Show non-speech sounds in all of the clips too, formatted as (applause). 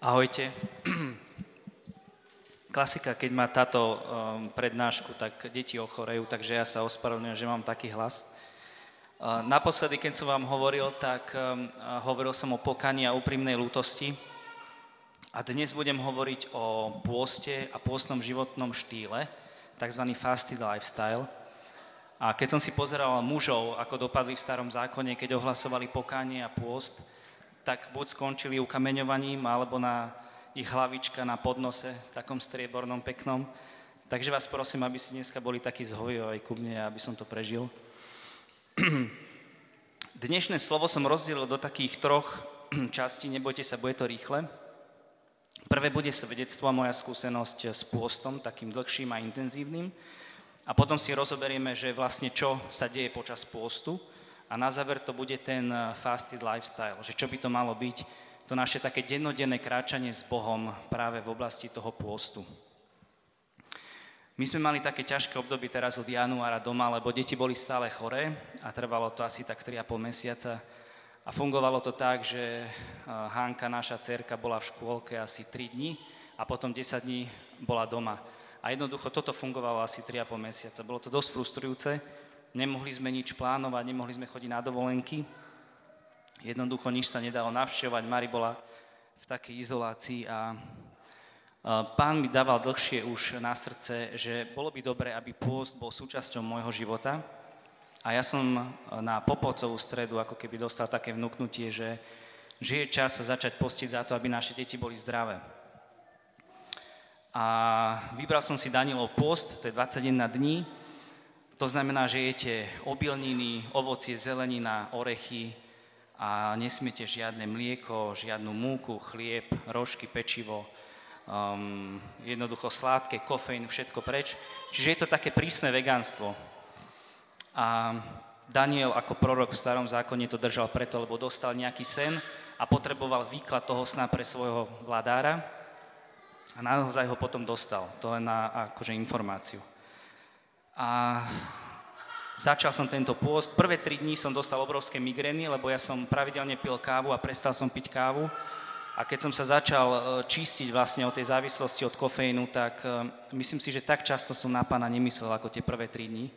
Ahojte. (clears throat) Klasika, keď má táto um, prednášku, tak deti ochorejú, takže ja sa ospravedlňujem, že mám taký hlas. Uh, naposledy, keď som vám hovoril, tak um, hovoril som o pokaní a úprimnej lútosti. A dnes budem hovoriť o pôste a pôstnom životnom štýle, tzv. fasted lifestyle. A keď som si pozeral mužov, ako dopadli v starom zákone, keď ohlasovali pokánie a pôst, tak buď skončili ukameňovaním, alebo na ich hlavička na podnose, takom striebornom, peknom. Takže vás prosím, aby ste dneska boli takí zhoviví ku mne, aby som to prežil. (clears throat) Dnešné slovo som rozdelil do takých troch (clears throat) častí, nebojte sa, bude to rýchle. Prvé bude svedectvo a moja skúsenosť s pôstom, takým dlhším a intenzívnym. A potom si rozoberieme, že vlastne čo sa deje počas pôstu a na záver to bude ten eh, fasted lifestyle, že čo by to malo byť, to naše také dennodenné kráčanie s Bohom práve v oblasti toho pôstu. My sme mali také ťažké obdobie teraz od januára doma, lebo deti boli stále choré a trvalo to asi tak 3,5 mesiaca. A fungovalo to tak, že eh, Hánka, naša cerka, bola v škôlke asi 3 dní a potom 10 dní bola doma. A jednoducho toto fungovalo asi 3,5 mesiaca. Bolo to dosť frustrujúce, nemohli sme nič plánovať, nemohli sme chodiť na dovolenky. Jednoducho nič sa nedalo navštevovať. Mari bola v takej izolácii a pán mi dával dlhšie už na srdce, že bolo by dobré, aby pôst bol súčasťou môjho života. A ja som na Popovcovú stredu ako keby dostal také vnúknutie, že, že je čas sa začať postiť za to, aby naše deti boli zdravé. A vybral som si Danielov post, to je 21 dní, to znamená, že jete obilniny, ovocie, zelenina, orechy a nesmiete žiadne mlieko, žiadnu múku, chlieb, rožky, pečivo, um, jednoducho sládke, kofeín, všetko preč. Čiže je to také prísne vegánstvo. A Daniel ako prorok v starom zákone to držal preto, lebo dostal nejaký sen a potreboval výklad toho sna pre svojho vladára a naozaj ho potom dostal. To len na akože informáciu. A začal som tento pôst. Prvé tri dní som dostal obrovské migrény, lebo ja som pravidelne pil kávu a prestal som piť kávu. A keď som sa začal e, čistiť vlastne od tej závislosti od kofeínu, tak e, myslím si, že tak často som na pána nemyslel ako tie prvé tri dní.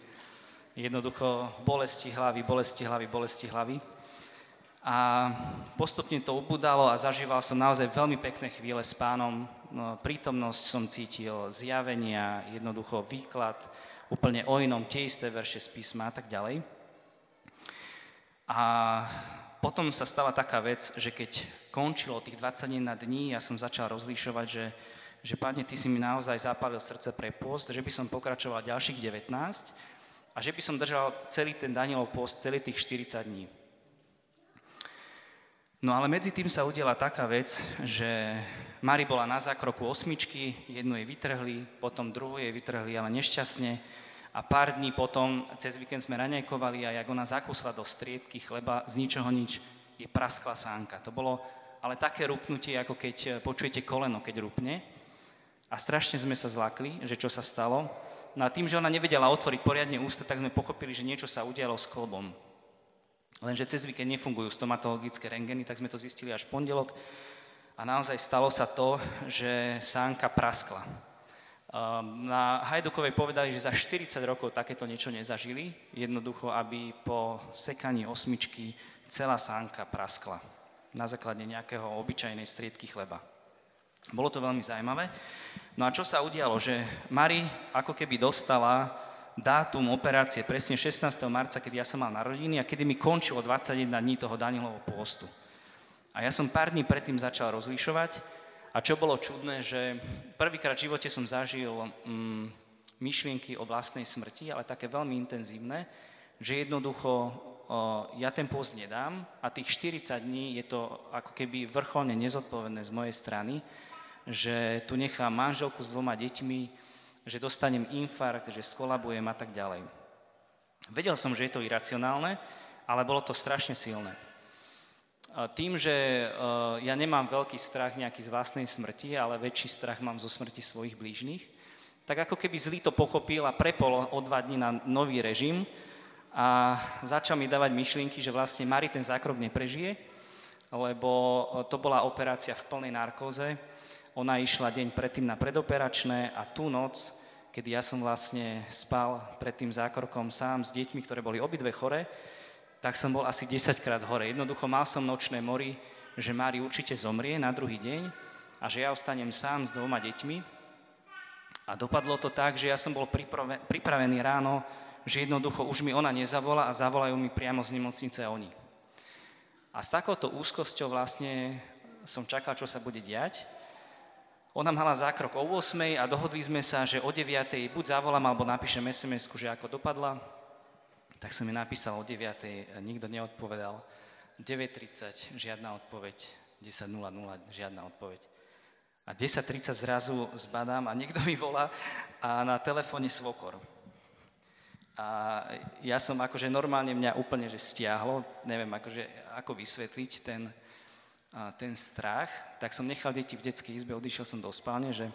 Jednoducho bolesti hlavy, bolesti hlavy, bolesti hlavy. A postupne to ubudalo a zažíval som naozaj veľmi pekné chvíle s pánom. No, prítomnosť som cítil, zjavenia, jednoducho výklad, úplne o inom, tie isté verše z písma a tak ďalej. A potom sa stala taká vec, že keď končilo tých 21 dní, ja som začal rozlišovať, že, že Pane, Ty si mi naozaj zapálil srdce pre post, že by som pokračoval ďalších 19 a že by som držal celý ten Danielov post, celý tých 40 dní. No ale medzi tým sa udiela taká vec, že Mari bola na zákroku osmičky, jednu jej vytrhli, potom druhú jej vytrhli, ale nešťastne. A pár dní potom, cez víkend sme raňajkovali a jak ona zakúsla do striedky chleba, z ničoho nič, je praskla sánka. To bolo ale také rupnutie, ako keď eh, počujete koleno, keď rupne. A strašne sme sa zlakli, že čo sa stalo. No a tým, že ona nevedela otvoriť poriadne ústa, tak sme pochopili, že niečo sa udialo s klbom. Lenže cez víkend nefungujú stomatologické rengeny, tak sme to zistili až v pondelok. A naozaj stalo sa to, že sánka praskla. Ehm, na Hajdukovej povedali, že za 40 rokov takéto niečo nezažili, jednoducho, aby po sekaní osmičky celá sánka praskla na základe nejakého obyčajnej striedky chleba. Bolo to veľmi zaujímavé. No a čo sa udialo, že Mari ako keby dostala dátum operácie presne 16. marca, keď ja som mal narodiny a kedy mi končilo 21 dní toho Danielovho pôstu. A ja som pár dní predtým začal rozlišovať, a čo bolo čudné, že prvýkrát v živote som zažil mm, myšlienky o vlastnej smrti, ale také veľmi intenzívne, že jednoducho o, ja ten post nedám a tých 40 dní je to ako keby vrcholne nezodpovedné z mojej strany, že tu nechám manželku s dvoma deťmi, že dostanem infarkt, že skolabujem a tak ďalej. Vedel som, že je to iracionálne, ale bolo to strašne silné. Tým, že e, ja nemám veľký strach nejaký z vlastnej smrti, ale väčší strach mám zo smrti svojich blížnych, tak ako keby zlý to pochopil a prepol o dva dní na nový režim a začal mi dávať myšlienky, že vlastne Mari ten zákrok neprežije, lebo to bola operácia v plnej narkóze. Ona išla deň predtým na predoperačné a tú noc, kedy ja som vlastne spal pred tým zákrokom sám s deťmi, ktoré boli obidve chore, tak som bol asi 10 krát hore. Jednoducho mal som nočné mori, že Mári určite zomrie na druhý deň a že ja ostanem sám s dvoma deťmi. A dopadlo to tak, že ja som bol pripravený ráno, že jednoducho už mi ona nezavolá a zavolajú mi priamo z nemocnice oni. A s takouto úzkosťou vlastne som čakal, čo sa bude diať. Ona mala zákrok o 8 a dohodli sme sa, že o 9 buď zavolám, alebo napíšem sms že ako dopadla. Tak som mi napísal o 9 nikto neodpovedal. 9.30, žiadna odpoveď. 10.00, žiadna odpoveď. A 10.30 zrazu zbadám a niekto mi volá a na telefóne svokor. A ja som akože normálne mňa úplne že stiahlo, neviem akože, ako vysvetliť ten, ten strach, tak som nechal deti v detskej izbe, odišiel som do spálne, že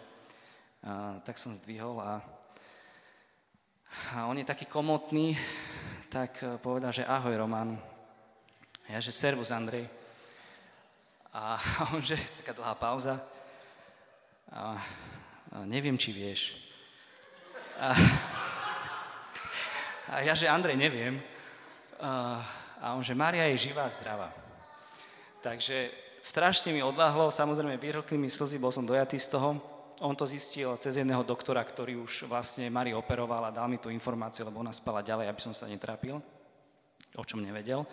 a, tak som zdvihol a, a on je taký komotný, tak e, povedal, že ahoj Roman. Ja, že servus Andrej. A, (laughs) on, že taká dlhá pauza. A, a neviem, či vieš. A, a ja, že Andrej, neviem. A, a on, že Maria je živá a zdravá. Takže strašne mi odláhlo, samozrejme vyrokli mi slzy, bol som dojatý z toho. On to zistil cez jedného doktora, ktorý už vlastne Mari operoval a dal mi tú informáciu, lebo ona spala ďalej, aby som sa netrápil, o čom nevedel.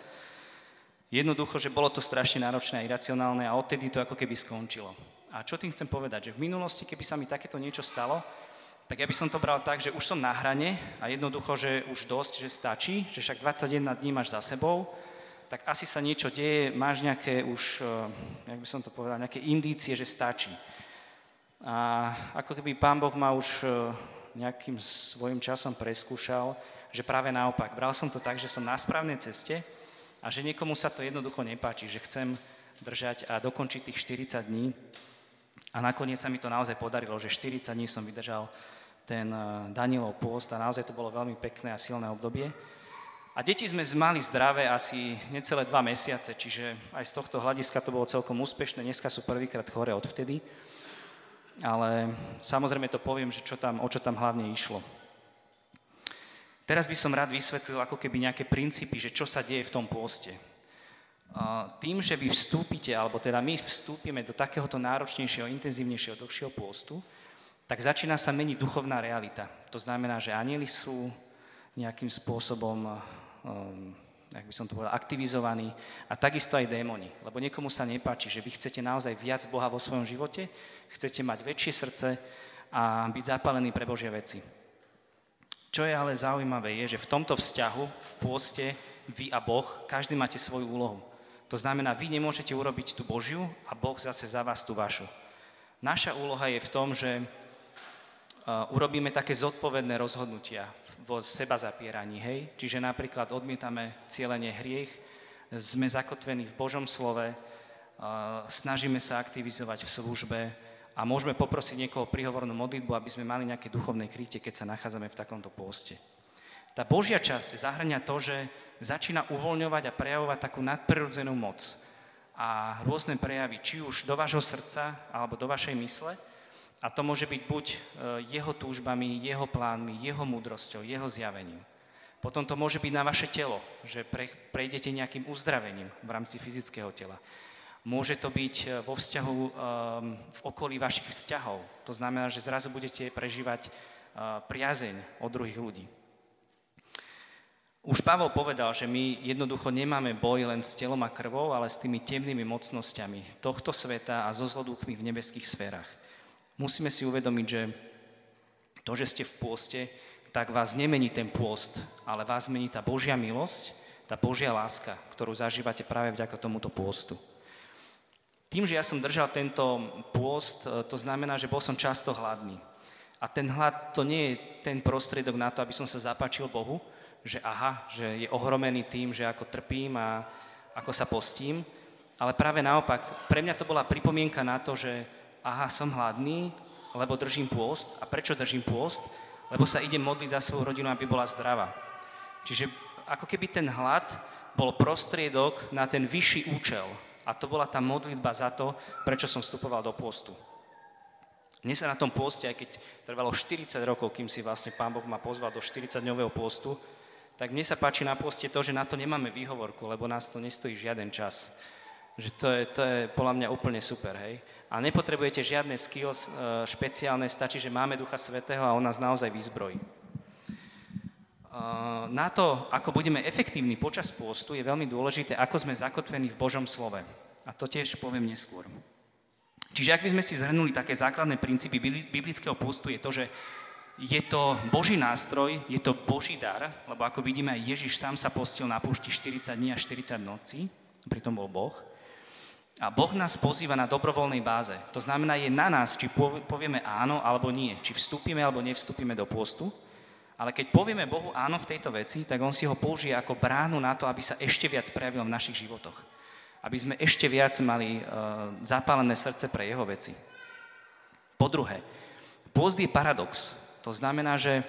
Jednoducho, že bolo to strašne náročné a iracionálne a odtedy to ako keby skončilo. A čo tým chcem povedať? Že v minulosti, keby sa mi takéto niečo stalo, tak ja by som to bral tak, že už som na hrane a jednoducho, že už dosť, že stačí, že však 21 dní máš za sebou, tak asi sa niečo deje, máš nejaké už, eh, jak by som to povedal, nejaké indície, že stačí. A ako keby pán Boh ma už eh, nejakým svojim časom preskúšal, že práve naopak, bral som to tak, že som na správnej ceste a že niekomu sa to jednoducho nepáči, že chcem držať a dokončiť tých 40 dní. A nakoniec sa mi to naozaj podarilo, že 40 dní som vydržal ten eh, Danielov pôst a naozaj to bolo veľmi pekné a silné obdobie. A deti sme mali zdravé asi necelé dva mesiace, čiže aj z tohto hľadiska to bolo celkom úspešné. Dneska sú prvýkrát chore odvtedy. Ale samozrejme to poviem, že čo tam, o čo tam hlavne išlo. Teraz by som rád vysvetlil ako keby nejaké princípy, že čo sa deje v tom pôste. Tým, že vy vstúpite, alebo teda my vstúpime do takéhoto náročnejšieho, intenzívnejšieho, dlhšieho pôstu, tak začína sa meniť duchovná realita. To znamená, že anieli sú nejakým spôsobom um, jak by som to povedal, aktivizovaní a takisto aj démoni. Lebo niekomu sa nepáči, že vy chcete naozaj viac Boha vo svojom živote, chcete mať väčšie srdce a byť zapálení pre Božie veci. Čo je ale zaujímavé, je, že v tomto vzťahu, v pôste, vy a Boh, každý máte svoju úlohu. To znamená, vy nemôžete urobiť tú Božiu a Boh zase za vás tú vašu. Naša úloha je v tom, že uh, urobíme také zodpovedné rozhodnutia vo seba zapieraní, hej? Čiže napríklad odmietame cieľenie hriech, sme zakotvení v Božom slove, snažíme sa aktivizovať v službe a môžeme poprosiť niekoho prihovornú modlitbu, aby sme mali nejaké duchovné krytie, keď sa nachádzame v takomto pôste. Tá Božia časť zahrania to, že začína uvoľňovať a prejavovať takú nadprirodzenú moc a rôzne prejavy, či už do vášho srdca alebo do vašej mysle, a to môže byť buď e, jeho túžbami, jeho plánmi, jeho múdrosťou, jeho zjavením. Potom to môže byť na vaše telo, že prejdete nejakým uzdravením v rámci fyzického tela. Môže to byť e, vo vzťahu, e, v okolí vašich vzťahov. To znamená, že zrazu budete prežívať priazeň od druhých ľudí. Už Pavol povedal, že my jednoducho nemáme boj len s telom a krvou, ale s tými temnými mocnosťami tohto sveta a so zlodúchmi v nebeských sférach. Musíme si uvedomiť, že to, že ste v pôste, tak vás nemení ten pôst, ale vás mení tá Božia milosť, tá Božia láska, ktorú zažívate práve vďaka tomuto pôstu. Tým, že ja som držal tento pôst, e, to znamená, že bol som často hladný. A ten hlad to nie je ten prostriedok na to, aby som sa zapáčil Bohu, že aha, že je ohromený tým, že ako trpím a ako sa postím, ale práve naopak, pre mňa to bola pripomienka na to, že aha, som hladný, lebo držím pôst. A prečo držím pôst? Lebo sa idem modliť za svoju rodinu, aby bola zdravá. Čiže ako keby ten hlad bol prostriedok na ten vyšší účel. a to bola tá modlitba za to, prečo som vstupoval do postu. Mne sa na tom poste, aj keď trvalo 40 rokov, kým si vlastne Pán Boh ma pozval do 40-dňového postu, tak mne sa páči na poste to, že na to nemáme výhovorku, lebo nás to nestojí žiaden čas. Že to je, to je podľa mňa úplne super, hej. A nepotrebujete žiadne skills e, špeciálne, stačí, že máme Ducha Svetého a on nás naozaj vyzbrojí. E, na to, ako budeme efektívni počas pôstu, je veľmi dôležité, ako sme zakotvení v Božom slove. A to tiež poviem neskôr. Čiže ak by sme si zhrnuli také základné princípy biblického postu, je to, že je to Boží nástroj, je to Boží dar, lebo ako vidíme, Ježiš sám sa postil na púšti 40 dní a 40 nocí, pritom bol Boh. A Boh nás pozýva na dobrovoľnej báze. To znamená, je na nás, či povieme áno alebo nie, či vstúpime alebo nevstúpime do postu. Ale keď povieme Bohu áno v tejto veci, tak On si ho použije ako bránu na to, aby sa ešte viac prejavil v našich životoch aby sme ešte viac mali uh, zapálené srdce pre jeho veci. Po druhé, pôst je paradox. To znamená, že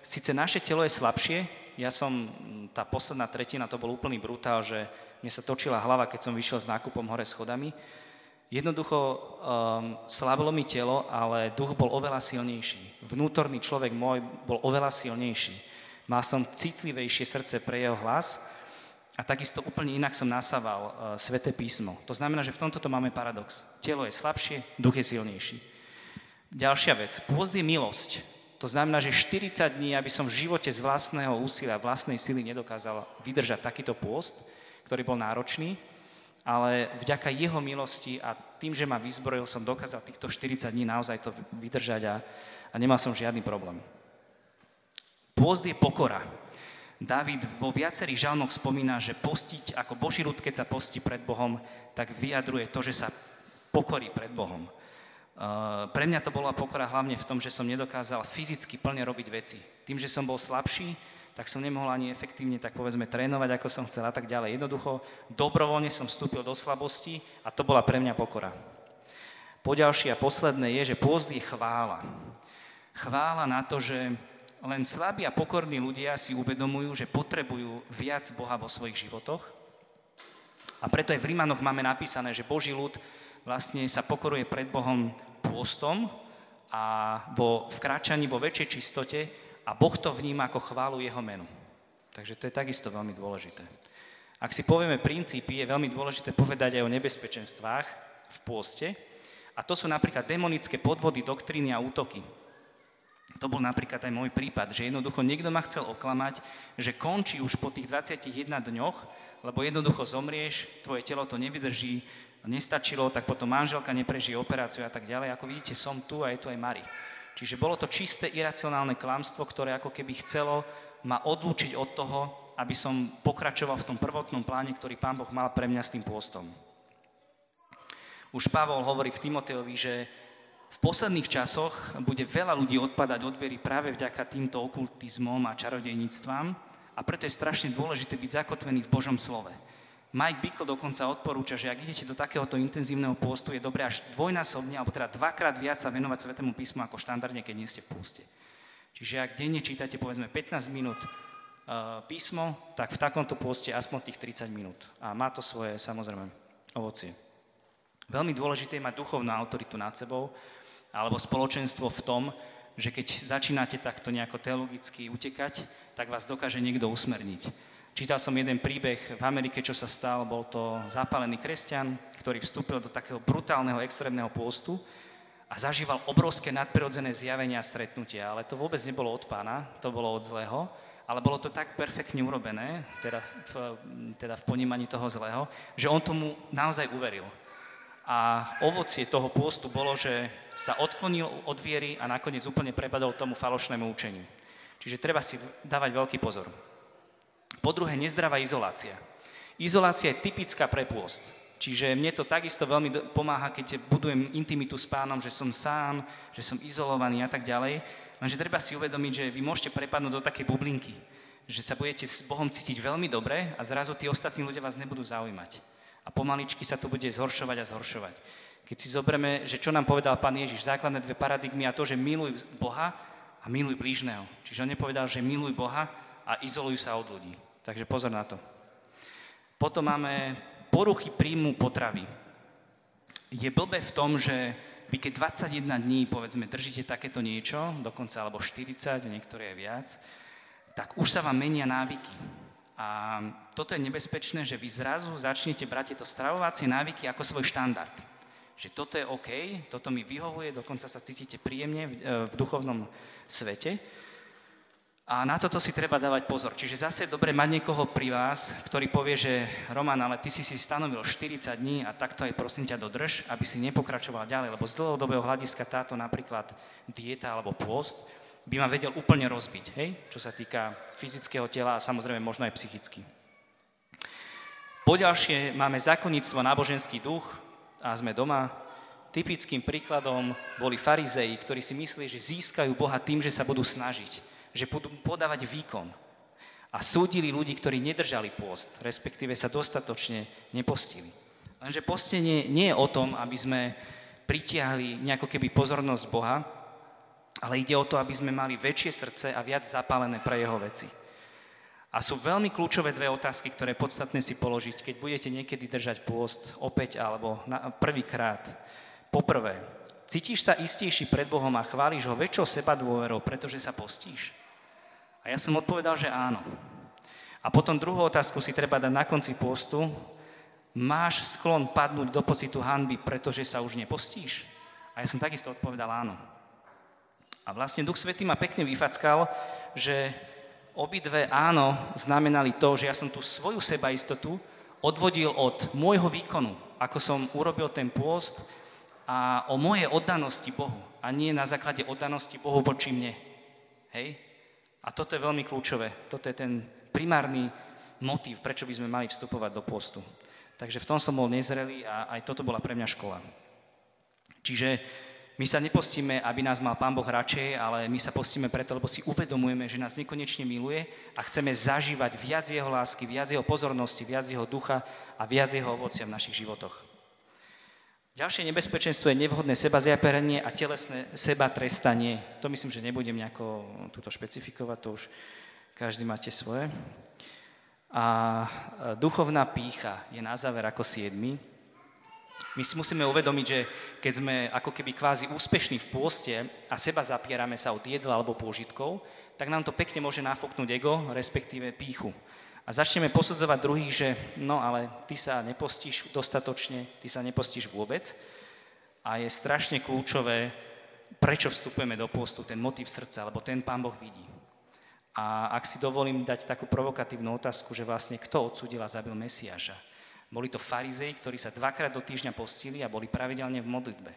síce naše telo je slabšie, ja som, tá posledná tretina, to bol úplný brutál, že mne sa točila hlava, keď som vyšiel s nákupom hore schodami. Jednoducho um, slabilo mi telo, ale duch bol oveľa silnejší. Vnútorný človek môj bol oveľa silnejší. Mal som citlivejšie srdce pre jeho hlas a takisto úplne inak som nasával uh, Sveté písmo. To znamená, že v tomto to máme paradox. Telo je slabšie, duch je silnejší. Ďalšia vec. Pôzd je milosť. To znamená, že 40 dní, aby som v živote z vlastného úsilia, vlastnej sily nedokázal vydržať takýto pôst, ktorý bol náročný, ale vďaka jeho milosti a tým, že ma vyzbrojil, som dokázal týchto 40 dní naozaj to vydržať a, a nemal som žiadny problém. Pôzd je pokora. David vo viacerých žalmoch spomína, že postiť ako Boží ľud, keď sa postí pred Bohom, tak vyjadruje to, že sa pokorí pred Bohom. Uh, pre mňa to bola pokora hlavne v tom, že som nedokázal fyzicky plne robiť veci. Tým, že som bol slabší, tak som nemohol ani efektívne, tak povedzme, trénovať, ako som chcel a tak ďalej. Jednoducho, dobrovoľne som vstúpil do slabosti a to bola pre mňa pokora. Poďalšie a posledné je, že pôzd je chvála. Chvála na to, že len slabí a pokorní ľudia si uvedomujú, že potrebujú viac Boha vo svojich životoch. A preto aj v Rímanoch máme napísané, že Boží ľud vlastne sa pokoruje pred Bohom pôstom a vo vkráčaní vo väčšej čistote a Boh to vníma ako chválu jeho menu. Takže to je takisto veľmi dôležité. Ak si povieme princípy, je veľmi dôležité povedať aj o nebezpečenstvách v pôste. A to sú napríklad demonické podvody, doktríny a útoky. To bol napríklad aj môj prípad, že jednoducho niekto ma chcel oklamať, že končí už po tých 21 dňoch, lebo jednoducho zomrieš, tvoje telo to nevydrží, nestačilo, tak potom manželka neprežije operáciu a tak ďalej. Ako vidíte, som tu a je tu aj Mari. Čiže bolo to čisté iracionálne klamstvo, ktoré ako keby chcelo ma odlúčiť od toho, aby som pokračoval v tom prvotnom pláne, ktorý Pán Boh mal pre mňa s tým pôstom. Už Pavol hovorí v Timoteovi, že v posledných časoch bude veľa ľudí odpadať od viery práve vďaka týmto okultizmom a čarodejníctvám a preto je strašne dôležité byť zakotvený v Božom slove. Mike Bickle dokonca odporúča, že ak idete do takéhoto intenzívneho pôstu, je dobré až dvojnásobne, alebo teda dvakrát viac sa venovať Svetému písmu ako štandardne, keď nie ste v pôste. Čiže ak denne čítate povedzme 15 minút uh, písmo, tak v takomto pôste aspoň tých 30 minút. A má to svoje, samozrejme, ovocie. Veľmi dôležité je mať duchovnú autoritu nad sebou, alebo spoločenstvo v tom, že keď začínate takto nejako teologicky utekať, tak vás dokáže niekto usmerniť. Čítal som jeden príbeh v Amerike, čo sa stal, bol to zapálený kresťan, ktorý vstúpil do takého brutálneho extrémneho pôstu a zažíval obrovské nadprirodzené zjavenia a stretnutia, ale to vôbec nebolo od pána, to bolo od zlého, ale bolo to tak perfektne urobené, teda v, teda v ponímaní toho zlého, že on tomu naozaj uveril. A ovocie toho pôstu bolo, že sa odklonil od viery a nakoniec úplne prebadol tomu falošnému učeniu. Čiže treba si dávať veľký pozor. Po druhé, nezdravá izolácia. Izolácia je typická pre pôst. Čiže mne to takisto veľmi pomáha, keď budujem intimitu s pánom, že som sám, že som izolovaný a tak ďalej. Lenže treba si uvedomiť, že vy môžete prepadnúť do takej bublinky, že sa budete s Bohom cítiť veľmi dobre a zrazu tí ostatní ľudia vás nebudú zaujímať. A pomaličky sa to bude zhoršovať a zhoršovať. Keď si zoberieme, že čo nám povedal pán Ježiš, základné dve paradigmy a to, že miluj Boha a miluj blížneho. Čiže on nepovedal, že miluj Boha a izoluj sa od ľudí. Takže pozor na to. Potom máme poruchy príjmu potravy. Je blbé v tom, že vy keď 21 dní, povedzme, držíte takéto niečo, dokonca alebo 40, niektoré aj viac, tak už sa vám menia návyky. A toto je nebezpečné, že vy zrazu začnete brať tieto stravovacie návyky ako svoj štandard. Že toto je OK, toto mi vyhovuje, dokonca sa cítite príjemne v, e, v duchovnom svete. A na toto si treba dávať pozor. Čiže zase dobre mať niekoho pri vás, ktorý povie, že Roman, ale ty si si stanovil 40 dní a takto aj prosím ťa dodrž, aby si nepokračoval ďalej, lebo z dlhodobého hľadiska táto napríklad dieta alebo pôst by ma vedel úplne rozbiť, hej? čo sa týka fyzického tela a samozrejme možno aj psychicky. Poďalšie máme zákonníctvo náboženský duch a sme doma. Typickým príkladom boli farizei, ktorí si mysleli, že získajú Boha tým, že sa budú snažiť že budú podávať výkon. A súdili ľudí, ktorí nedržali pôst, respektíve sa dostatočne nepostili. Lenže postenie nie je o tom, aby sme pritiahli nejako keby pozornosť Boha, ale ide o to, aby sme mali väčšie srdce a viac zapálené pre jeho veci. A sú veľmi kľúčové dve otázky, ktoré je podstatné si položiť, keď budete niekedy držať pôst opäť alebo na, prvýkrát. Poprvé, cítiš sa istejší pred Bohom a chváliš ho väčšou seba dôverou, pretože sa postíš? A ja som odpovedal, že áno. A potom druhú otázku si treba dať na konci postu. Máš sklon padnúť do pocitu hanby, pretože sa už nepostíš? A ja som takisto odpovedal áno. A vlastne Duch Svetý ma pekne vyfackal, že obidve áno znamenali to, že ja som tú svoju sebaistotu odvodil od môjho výkonu, ako som urobil ten pôst a o mojej oddanosti Bohu a nie na základe oddanosti Bohu voči mne. Hej? A toto je veľmi kľúčové. Toto je ten primárny motív, prečo by sme mali vstupovať do postu. Takže v tom som bol nezrelý a aj toto bola pre mňa škola. Čiže my sa nepostíme, aby nás mal Pán Boh radšej, ale my sa postíme preto, lebo si uvedomujeme, že nás nekonečne miluje a chceme zažívať viac Jeho lásky, viac Jeho pozornosti, viac Jeho ducha a viac Jeho ovocia v našich životoch. Ďalšie nebezpečenstvo je nevhodné seba zjaperenie a telesné seba trestanie. To myslím, že nebudem nejako túto špecifikovať, to už každý máte svoje. A duchovná pícha je na záver ako siedmy. My si musíme uvedomiť, že keď sme ako keby kvázi úspešní v pôste a seba zapierame sa od jedla alebo pôžitkov, tak nám to pekne môže nafoknúť ego, respektíve píchu. A začneme posudzovať druhých, že no ale ty sa nepostíš dostatočne, ty sa nepostíš vôbec. A je strašne kľúčové, prečo vstupujeme do postu, ten motív srdca, lebo ten Pán Boh vidí. A ak si dovolím dať takú provokatívnu otázku, že vlastne kto odsudil a zabil Mesiáša? Boli to farizei, ktorí sa dvakrát do týždňa postili a boli pravidelne v modlitbe.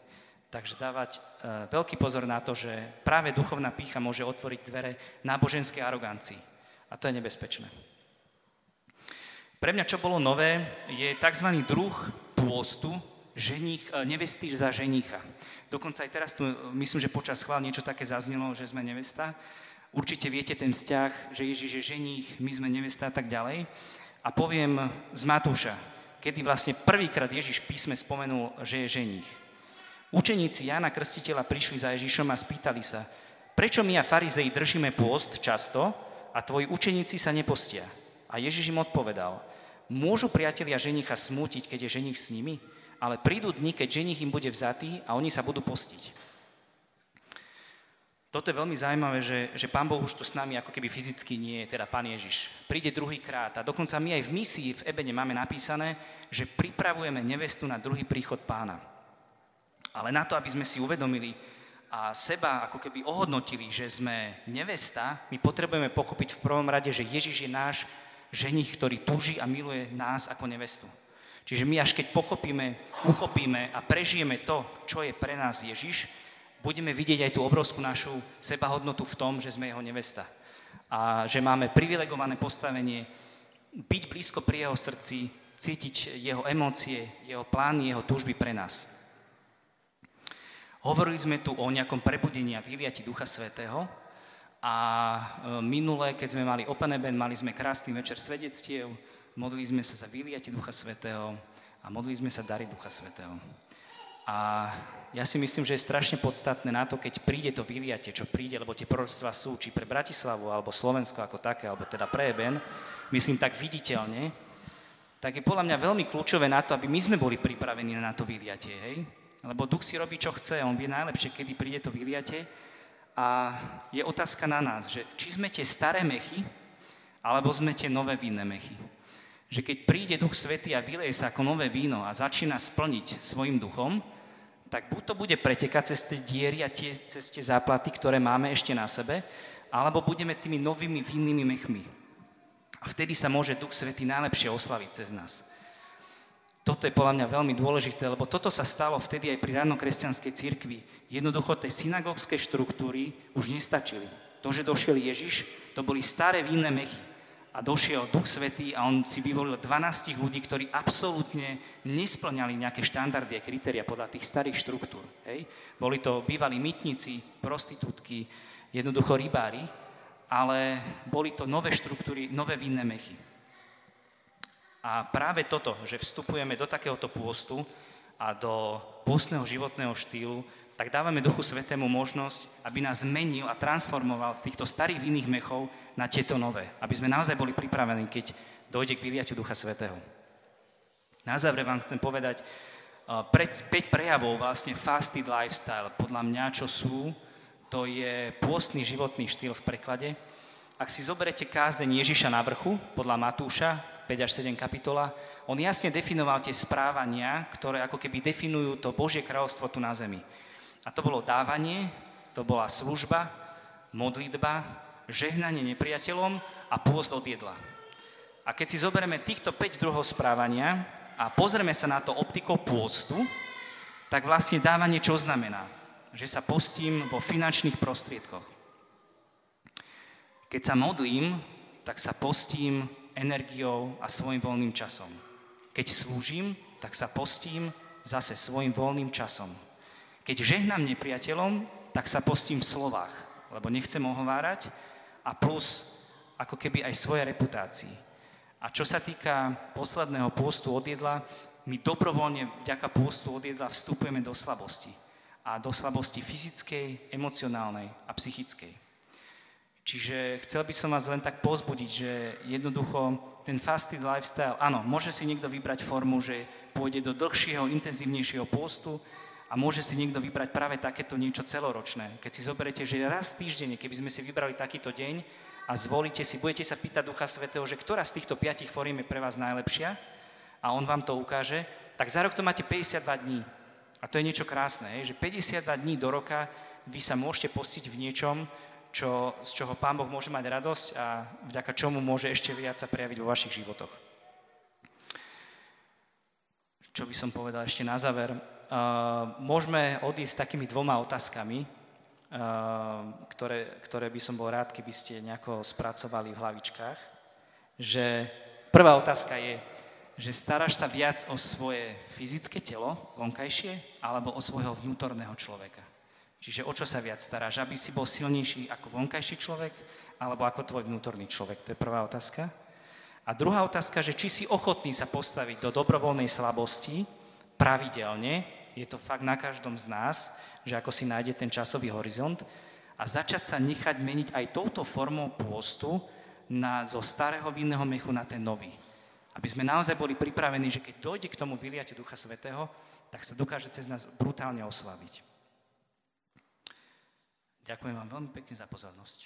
Takže dávať e, veľký pozor na to, že práve duchovná pícha môže otvoriť dvere náboženskej arogancii. A to je nebezpečné. Pre mňa, čo bolo nové, je tzv. druh pôstu ženich, e, nevesty za ženicha. Dokonca aj teraz tu, e, myslím, že počas chvál niečo také zaznelo, že sme nevesta. Určite viete ten vzťah, že Ježiš je ženich, my sme nevesta a tak ďalej. A poviem z Matúša, kedy vlastne prvýkrát Ježiš v písme spomenul, že je ženich. Učeníci Jana Krstiteľa prišli za Ježišom a spýtali sa, prečo my a farizei držíme pôst často a tvoji učeníci sa nepostia? A Ježiš im odpovedal, Môžu priatelia ženicha smútiť, keď je ženich s nimi, ale prídu dni, keď ženich im bude vzatý a oni sa budú postiť. Toto je veľmi zaujímavé, že, že Pán Boh už tu s nami ako keby fyzicky nie je, teda Pán Ježiš. Príde druhýkrát a dokonca my aj v misii v Ebene máme napísané, že pripravujeme nevestu na druhý príchod pána. Ale na to, aby sme si uvedomili a seba ako keby ohodnotili, že sme nevesta, my potrebujeme pochopiť v prvom rade, že Ježiš je náš ženich, ktorý túži a miluje nás ako nevestu. Čiže my až keď pochopíme, uchopíme a prežijeme to, čo je pre nás Ježiš, budeme vidieť aj tú obrovskú našu sebahodnotu v tom, že sme jeho nevesta. A že máme privilegované postavenie byť blízko pri jeho srdci, cítiť jeho emócie, jeho plány, jeho túžby pre nás. Hovorili sme tu o nejakom prebudení a vyliati Ducha Svetého, a e, minule, keď sme mali Open Event, mali sme krásny večer svedectiev, modlili sme sa za vyliate Ducha Svetého a modlili sme sa dary Ducha Svetého. A ja si myslím, že je strašne podstatné na to, keď príde to vyliate, čo príde, lebo tie proroctvá sú, či pre Bratislavu, alebo Slovensko ako také, alebo teda pre Eben, myslím tak viditeľne, tak je podľa mňa veľmi kľúčové na to, aby my sme boli pripravení na to vyliatie, hej? Lebo duch si robí, čo chce, on vie najlepšie, kedy príde to vyliatie. A je otázka na nás, že či sme tie staré mechy, alebo sme tie nové vinné mechy. Že keď príde Duch Svetý a vyleje sa ako nové víno a začína splniť svojim duchom, tak buď to bude pretekať cez tie diery a tie, cez tie záplaty, ktoré máme ešte na sebe, alebo budeme tými novými vinnými mechmi. A vtedy sa môže Duch Svetý najlepšie oslaviť cez nás. Toto je podľa mňa veľmi dôležité, lebo toto sa stalo vtedy aj pri ránokresťanskej cirkvi. Jednoducho tej synagogskej štruktúry už nestačili. To, že došiel Ježiš, to boli staré vinné mechy. A došiel Duch Svetý a on si vyvolil 12 ľudí, ktorí absolútne nesplňali nejaké štandardy a kritéria podľa tých starých štruktúr. Hej? Boli to bývalí mytnici, prostitútky, jednoducho rybári, ale boli to nové štruktúry, nové vinné mechy. A práve toto, že vstupujeme do takéhoto pôstu a do pôstneho životného štýlu, tak dávame Duchu Svetému možnosť, aby nás zmenil a transformoval z týchto starých vinných mechov na tieto nové. Aby sme naozaj boli pripravení, keď dojde k vyliaťu Ducha Svetého. Na záver vám chcem povedať 5 prejavov vlastne fasted lifestyle, podľa mňa, čo sú to je pôstny životný štýl v preklade. Ak si zoberete kázeň Ježiša na vrchu, podľa Matúša, 5 až 7 kapitola, on jasne definoval tie správania, ktoré ako keby definujú to Božie kráľovstvo tu na zemi. A to bolo dávanie, to bola služba, modlitba, žehnanie nepriateľom a pôst od jedla. A keď si zoberieme týchto 5 druhov správania a pozrieme sa na to optikou pôstu, tak vlastne dávanie čo znamená? že sa postím vo finančných prostriedkoch. Keď sa modlím, tak sa postím energiou a svojim voľným časom. Keď slúžim, tak sa postím zase svojim voľným časom. Keď žehnám nepriateľom, tak sa postím v slovách, lebo nechcem ohovárať a plus ako keby aj svojej reputácii. A čo sa týka posledného pôstu od jedla, my dobrovoľne vďaka pôstu od jedla vstupujeme do slabosti a do slabosti fyzickej, emocionálnej a psychickej. Čiže chcel by som vás len tak pozbudiť, že jednoducho ten fasted lifestyle, áno, môže si niekto vybrať formu, že pôjde do dlhšieho, intenzívnejšieho postu a môže si niekto vybrať práve takéto niečo celoročné. Keď si zoberete, že raz týždenne, keby sme si vybrali takýto deň a zvolíte si, budete sa pýtať Ducha Svetého, že ktorá z týchto piatich foriem je pre vás najlepšia a on vám to ukáže, tak za rok to máte 52 dní. A to je niečo krásne, že 52 dní do roka vy sa môžete postiť v niečom, čo, z čoho Pán Boh môže mať radosť a vďaka čomu môže ešte viac sa prejaviť vo vašich životoch. Čo by som povedal ešte na záver? Uh, môžeme odísť s takými dvoma otázkami, uh, ktoré, ktoré by som bol rád, keby ste nejako spracovali v hlavičkách. Že prvá otázka je, že staráš sa viac o svoje fyzické telo, vonkajšie, alebo o svojho vnútorného človeka. Čiže o čo sa viac staráš? Aby si bol silnejší ako vonkajší človek, alebo ako tvoj vnútorný človek? To je prvá otázka. A druhá otázka, že či si ochotný sa postaviť do dobrovoľnej slabosti pravidelne, je to fakt na každom z nás, že ako si nájde ten časový horizont a začať sa nechať meniť aj touto formou pôstu na, zo starého vinného mechu na ten nový. Aby sme naozaj boli pripravení, že keď dojde k tomu vyliatiu Ducha Svetého, tak sa dokáže cez nás brutálne oslaviť. Ďakujem vám veľmi pekne za pozornosť.